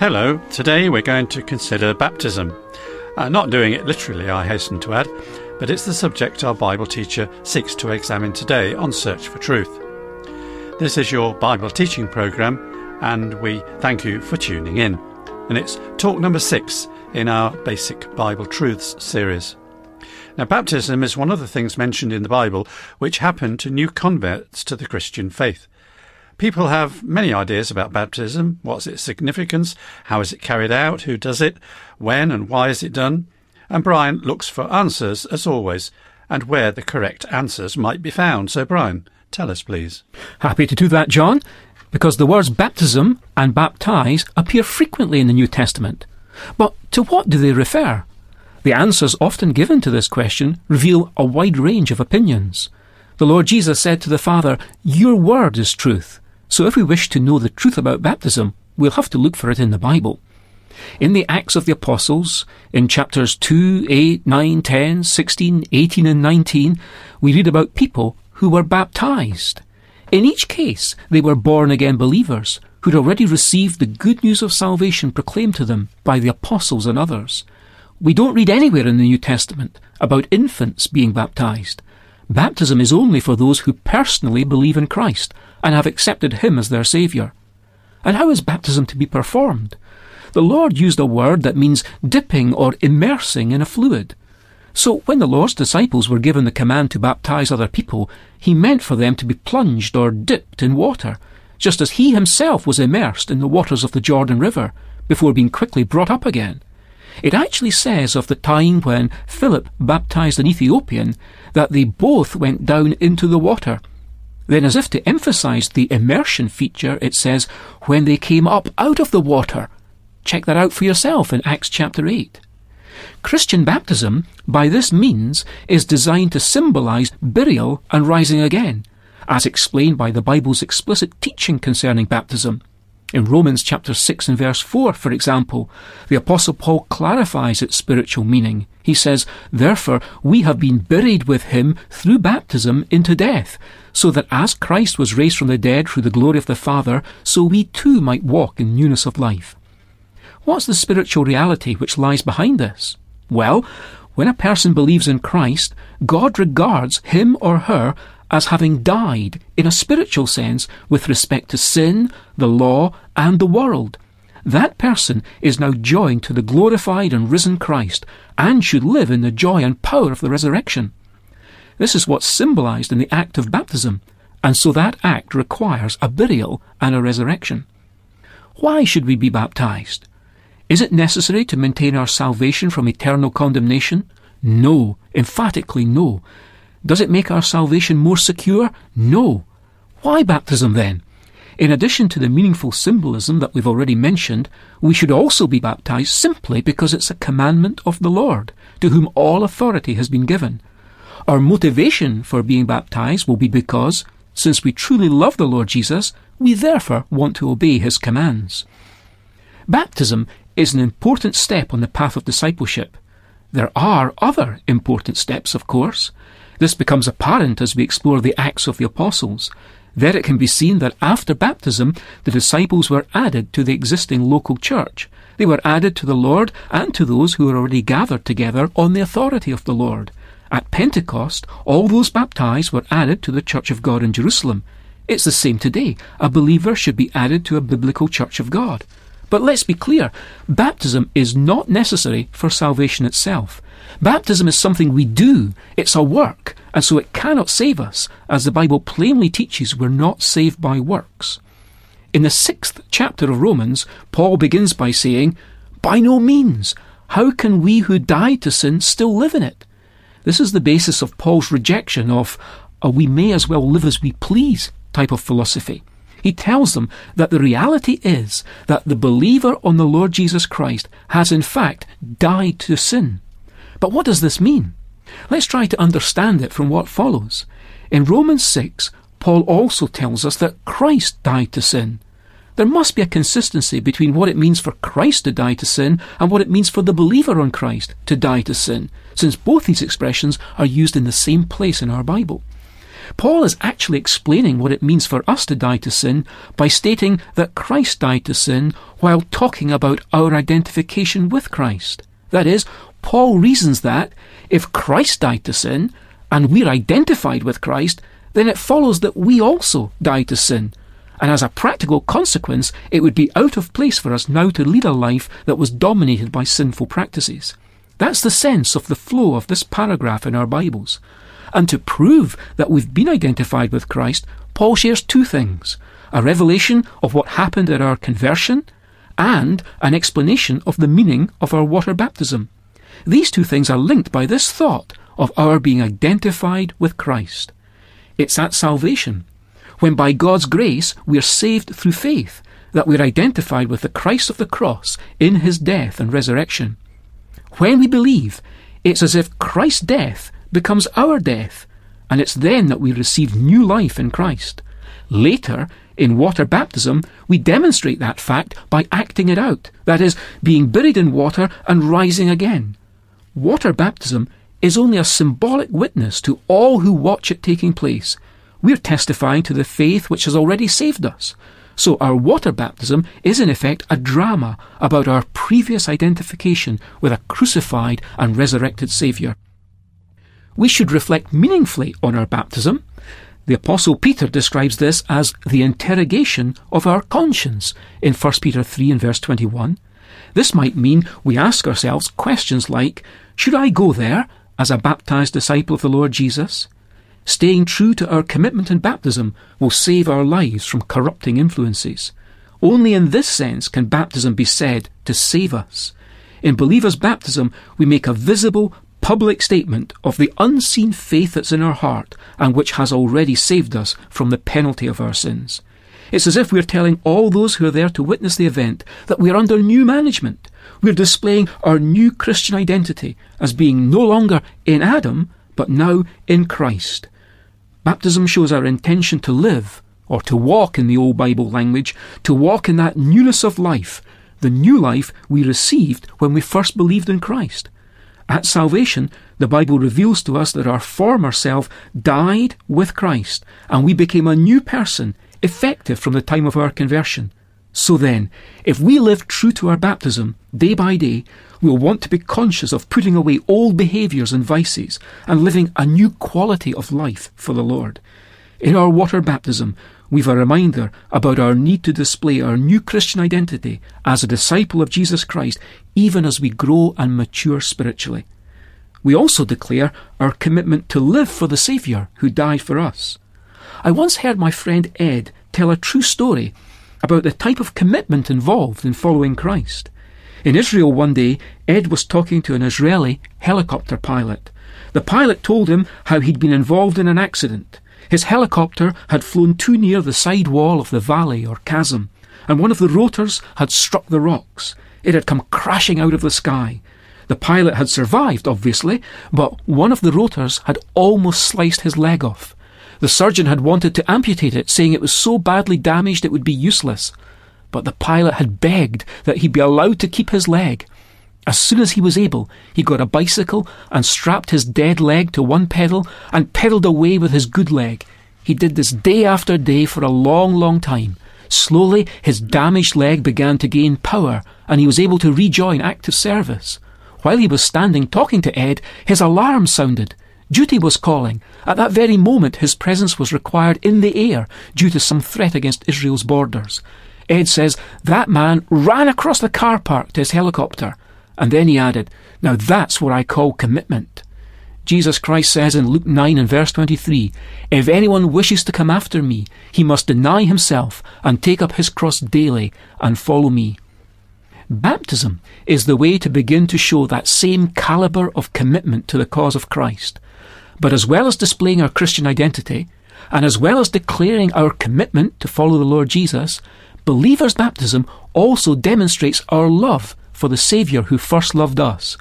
Hello, today we're going to consider baptism. Uh, not doing it literally, I hasten to add, but it's the subject our Bible teacher seeks to examine today on Search for Truth. This is your Bible teaching programme, and we thank you for tuning in. And it's talk number six in our Basic Bible Truths series. Now, baptism is one of the things mentioned in the Bible which happened to new converts to the Christian faith. People have many ideas about baptism. What's its significance? How is it carried out? Who does it? When and why is it done? And Brian looks for answers, as always, and where the correct answers might be found. So, Brian, tell us, please. Happy to do that, John, because the words baptism and baptize appear frequently in the New Testament. But to what do they refer? The answers often given to this question reveal a wide range of opinions. The Lord Jesus said to the Father, Your word is truth. So if we wish to know the truth about baptism, we'll have to look for it in the Bible. In the Acts of the Apostles, in chapters 2, 8, 9, 10, 16, 18, and 19, we read about people who were baptized. In each case, they were born again believers who'd already received the good news of salvation proclaimed to them by the apostles and others. We don't read anywhere in the New Testament about infants being baptized. Baptism is only for those who personally believe in Christ and have accepted Him as their Saviour. And how is baptism to be performed? The Lord used a word that means dipping or immersing in a fluid. So when the Lord's disciples were given the command to baptize other people, He meant for them to be plunged or dipped in water, just as He Himself was immersed in the waters of the Jordan River before being quickly brought up again. It actually says of the time when Philip baptized an Ethiopian that they both went down into the water then, as if to emphasize the immersion feature, it says, when they came up out of the water. Check that out for yourself in Acts chapter 8. Christian baptism, by this means, is designed to symbolize burial and rising again, as explained by the Bible's explicit teaching concerning baptism. In Romans chapter 6 and verse 4, for example, the Apostle Paul clarifies its spiritual meaning. He says, Therefore, we have been buried with him through baptism into death, so that as Christ was raised from the dead through the glory of the Father, so we too might walk in newness of life. What's the spiritual reality which lies behind this? Well, when a person believes in Christ, God regards him or her as having died in a spiritual sense with respect to sin, the law, and the world. That person is now joined to the glorified and risen Christ and should live in the joy and power of the resurrection. This is what's symbolized in the act of baptism, and so that act requires a burial and a resurrection. Why should we be baptized? Is it necessary to maintain our salvation from eternal condemnation? No, emphatically no. Does it make our salvation more secure? No. Why baptism then? In addition to the meaningful symbolism that we've already mentioned, we should also be baptized simply because it's a commandment of the Lord, to whom all authority has been given. Our motivation for being baptized will be because, since we truly love the Lord Jesus, we therefore want to obey his commands. Baptism is an important step on the path of discipleship. There are other important steps, of course. This becomes apparent as we explore the Acts of the Apostles. There it can be seen that after baptism, the disciples were added to the existing local church. They were added to the Lord and to those who were already gathered together on the authority of the Lord. At Pentecost, all those baptized were added to the Church of God in Jerusalem. It's the same today. A believer should be added to a biblical Church of God. But let's be clear baptism is not necessary for salvation itself. Baptism is something we do, it's a work, and so it cannot save us, as the Bible plainly teaches we're not saved by works. In the sixth chapter of Romans, Paul begins by saying, By no means! How can we who died to sin still live in it? This is the basis of Paul's rejection of a we may as well live as we please type of philosophy. He tells them that the reality is that the believer on the Lord Jesus Christ has in fact died to sin. But what does this mean? Let's try to understand it from what follows. In Romans 6, Paul also tells us that Christ died to sin. There must be a consistency between what it means for Christ to die to sin and what it means for the believer on Christ to die to sin, since both these expressions are used in the same place in our Bible. Paul is actually explaining what it means for us to die to sin by stating that Christ died to sin while talking about our identification with Christ. That is, Paul reasons that if Christ died to sin and we're identified with Christ, then it follows that we also die to sin. And as a practical consequence, it would be out of place for us now to lead a life that was dominated by sinful practices. That's the sense of the flow of this paragraph in our Bibles. And to prove that we've been identified with Christ, Paul shares two things a revelation of what happened at our conversion and an explanation of the meaning of our water baptism. These two things are linked by this thought of our being identified with Christ. It's at salvation, when by God's grace we are saved through faith, that we're identified with the Christ of the cross in his death and resurrection. When we believe, it's as if Christ's death becomes our death, and it's then that we receive new life in Christ. Later, in water baptism, we demonstrate that fact by acting it out, that is, being buried in water and rising again. Water baptism is only a symbolic witness to all who watch it taking place. We're testifying to the faith which has already saved us. So our water baptism is in effect a drama about our previous identification with a crucified and resurrected Saviour. We should reflect meaningfully on our baptism. The Apostle Peter describes this as the interrogation of our conscience in 1 Peter 3 and verse 21. This might mean we ask ourselves questions like, Should I go there as a baptized disciple of the Lord Jesus? Staying true to our commitment in baptism will save our lives from corrupting influences. Only in this sense can baptism be said to save us. In believers' baptism, we make a visible, public statement of the unseen faith that's in our heart and which has already saved us from the penalty of our sins. It's as if we're telling all those who are there to witness the event that we are under new management. We're displaying our new Christian identity as being no longer in Adam, but now in Christ. Baptism shows our intention to live, or to walk in the old Bible language, to walk in that newness of life, the new life we received when we first believed in Christ. At salvation, the Bible reveals to us that our former self died with Christ, and we became a new person, effective from the time of our conversion. So then, if we live true to our baptism, day by day, we'll want to be conscious of putting away old behaviours and vices and living a new quality of life for the Lord. In our water baptism, we've a reminder about our need to display our new Christian identity as a disciple of Jesus Christ, even as we grow and mature spiritually. We also declare our commitment to live for the Saviour who died for us. I once heard my friend Ed tell a true story about the type of commitment involved in following Christ. In Israel one day, Ed was talking to an Israeli helicopter pilot. The pilot told him how he'd been involved in an accident. His helicopter had flown too near the side wall of the valley or chasm, and one of the rotors had struck the rocks. It had come crashing out of the sky. The pilot had survived, obviously, but one of the rotors had almost sliced his leg off. The surgeon had wanted to amputate it, saying it was so badly damaged it would be useless. But the pilot had begged that he be allowed to keep his leg. As soon as he was able, he got a bicycle and strapped his dead leg to one pedal and pedalled away with his good leg. He did this day after day for a long, long time. Slowly, his damaged leg began to gain power, and he was able to rejoin active service. While he was standing talking to Ed, his alarm sounded. Duty was calling. At that very moment, his presence was required in the air due to some threat against Israel's borders. Ed says that man ran across the car park to his helicopter. And then he added, Now that's what I call commitment. Jesus Christ says in Luke 9 and verse 23, If anyone wishes to come after me, he must deny himself and take up his cross daily and follow me. Baptism is the way to begin to show that same calibre of commitment to the cause of Christ. But as well as displaying our Christian identity, and as well as declaring our commitment to follow the Lord Jesus, believers' baptism also demonstrates our love for the Saviour who first loved us.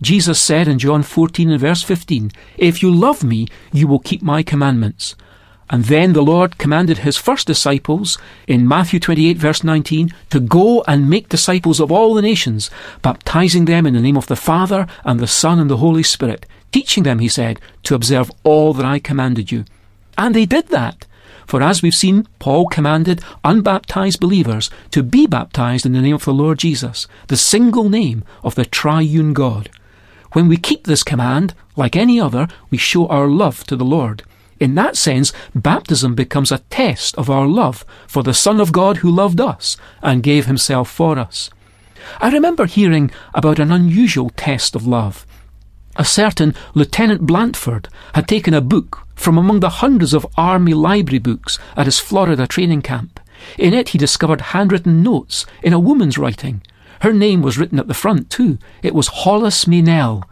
Jesus said in John 14 and verse 15, If you love me, you will keep my commandments. And then the Lord commanded his first disciples in Matthew 28 verse 19 to go and make disciples of all the nations, baptizing them in the name of the Father and the Son and the Holy Spirit, teaching them, he said, to observe all that I commanded you. And they did that. For as we've seen, Paul commanded unbaptized believers to be baptized in the name of the Lord Jesus, the single name of the triune God. When we keep this command, like any other, we show our love to the Lord. In that sense, baptism becomes a test of our love for the Son of God who loved us and gave himself for us. I remember hearing about an unusual test of love. A certain Lieutenant Blandford had taken a book from among the hundreds of Army library books at his Florida training camp. In it he discovered handwritten notes in a woman's writing. Her name was written at the front, too. It was Hollis Meynell.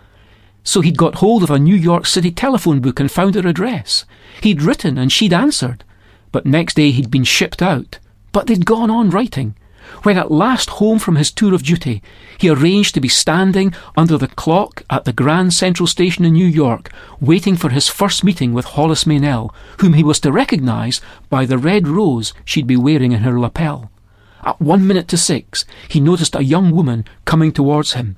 So he'd got hold of a New York City telephone book and found her address. He'd written and she'd answered. But next day he'd been shipped out. But they'd gone on writing. When at last home from his tour of duty, he arranged to be standing under the clock at the Grand Central Station in New York, waiting for his first meeting with Hollis Meynell, whom he was to recognise by the red rose she'd be wearing in her lapel. At one minute to six, he noticed a young woman coming towards him.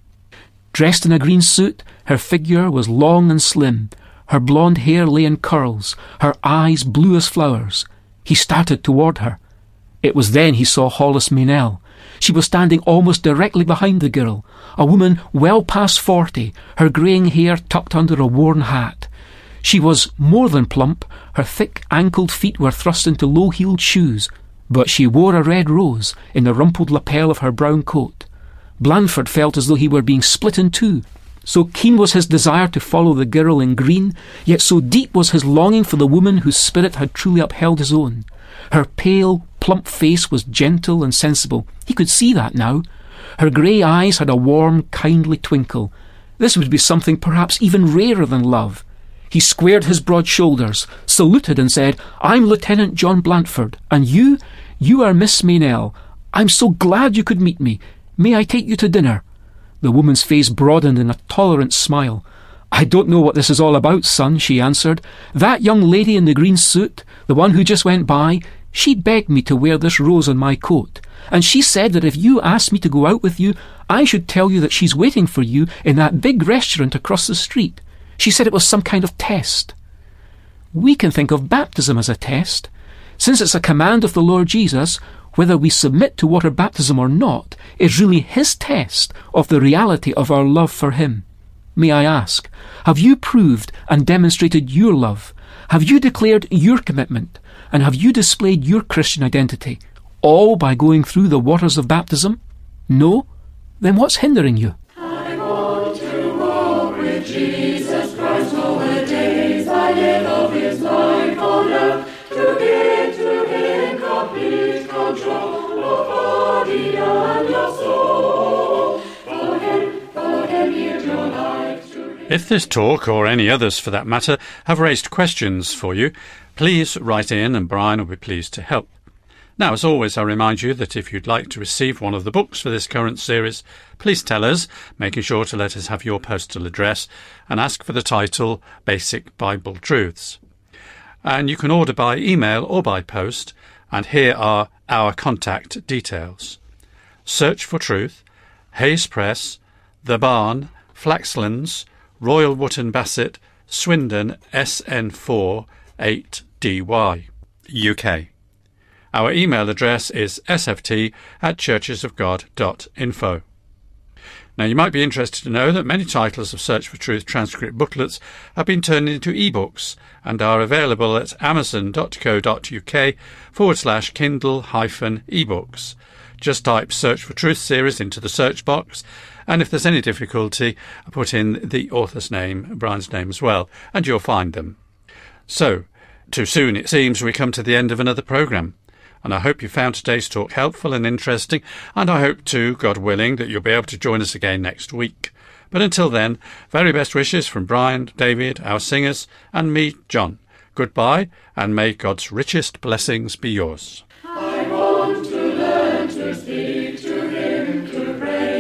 Dressed in a green suit, her figure was long and slim. Her blonde hair lay in curls, her eyes blue as flowers. He started toward her. It was then he saw Hollis Meynell. She was standing almost directly behind the girl, a woman well past forty, her greying hair tucked under a worn hat. She was more than plump, her thick ankled feet were thrust into low heeled shoes, but she wore a red rose in the rumpled lapel of her brown coat. Blandford felt as though he were being split in two. So keen was his desire to follow the girl in green, yet so deep was his longing for the woman whose spirit had truly upheld his own. Her pale, plump face was gentle and sensible. He could see that now. Her grey eyes had a warm, kindly twinkle. This would be something perhaps even rarer than love. He squared his broad shoulders, saluted, and said, I'm Lieutenant John Blandford, and you? You are Miss Meynell. I'm so glad you could meet me. May I take you to dinner? The woman's face broadened in a tolerant smile. I don't know what this is all about, son, she answered. That young lady in the green suit, the one who just went by, she begged me to wear this rose on my coat. And she said that if you asked me to go out with you, I should tell you that she's waiting for you in that big restaurant across the street. She said it was some kind of test. We can think of baptism as a test. Since it's a command of the Lord Jesus, whether we submit to water baptism or not is really His test of the reality of our love for Him. May I ask, have you proved and demonstrated your love? Have you declared your commitment? And have you displayed your Christian identity? All by going through the waters of baptism? No? Then what's hindering you? To walk with If this talk, or any others for that matter, have raised questions for you, please write in and Brian will be pleased to help. Now, as always, I remind you that if you'd like to receive one of the books for this current series, please tell us, making sure to let us have your postal address and ask for the title Basic Bible Truths. And you can order by email or by post, and here are our contact details. Search for Truth, Hayes Press, The Barn, Flaxlands, Royal Wootton Bassett, Swindon SN4 8DY, UK. Our email address is sft at churchesofgod.info. Now, you might be interested to know that many titles of Search for Truth transcript booklets have been turned into ebooks and are available at amazon.co.uk forward slash Kindle hyphen ebooks. Just type Search for Truth series into the search box, and if there's any difficulty, put in the author's name, Brian's name as well, and you'll find them. So, too soon it seems we come to the end of another programme. And I hope you found today's talk helpful and interesting, and I hope too, God willing, that you'll be able to join us again next week. But until then, very best wishes from Brian, David, our singers, and me, John. Goodbye, and may God's richest blessings be yours to speak to him, to pray.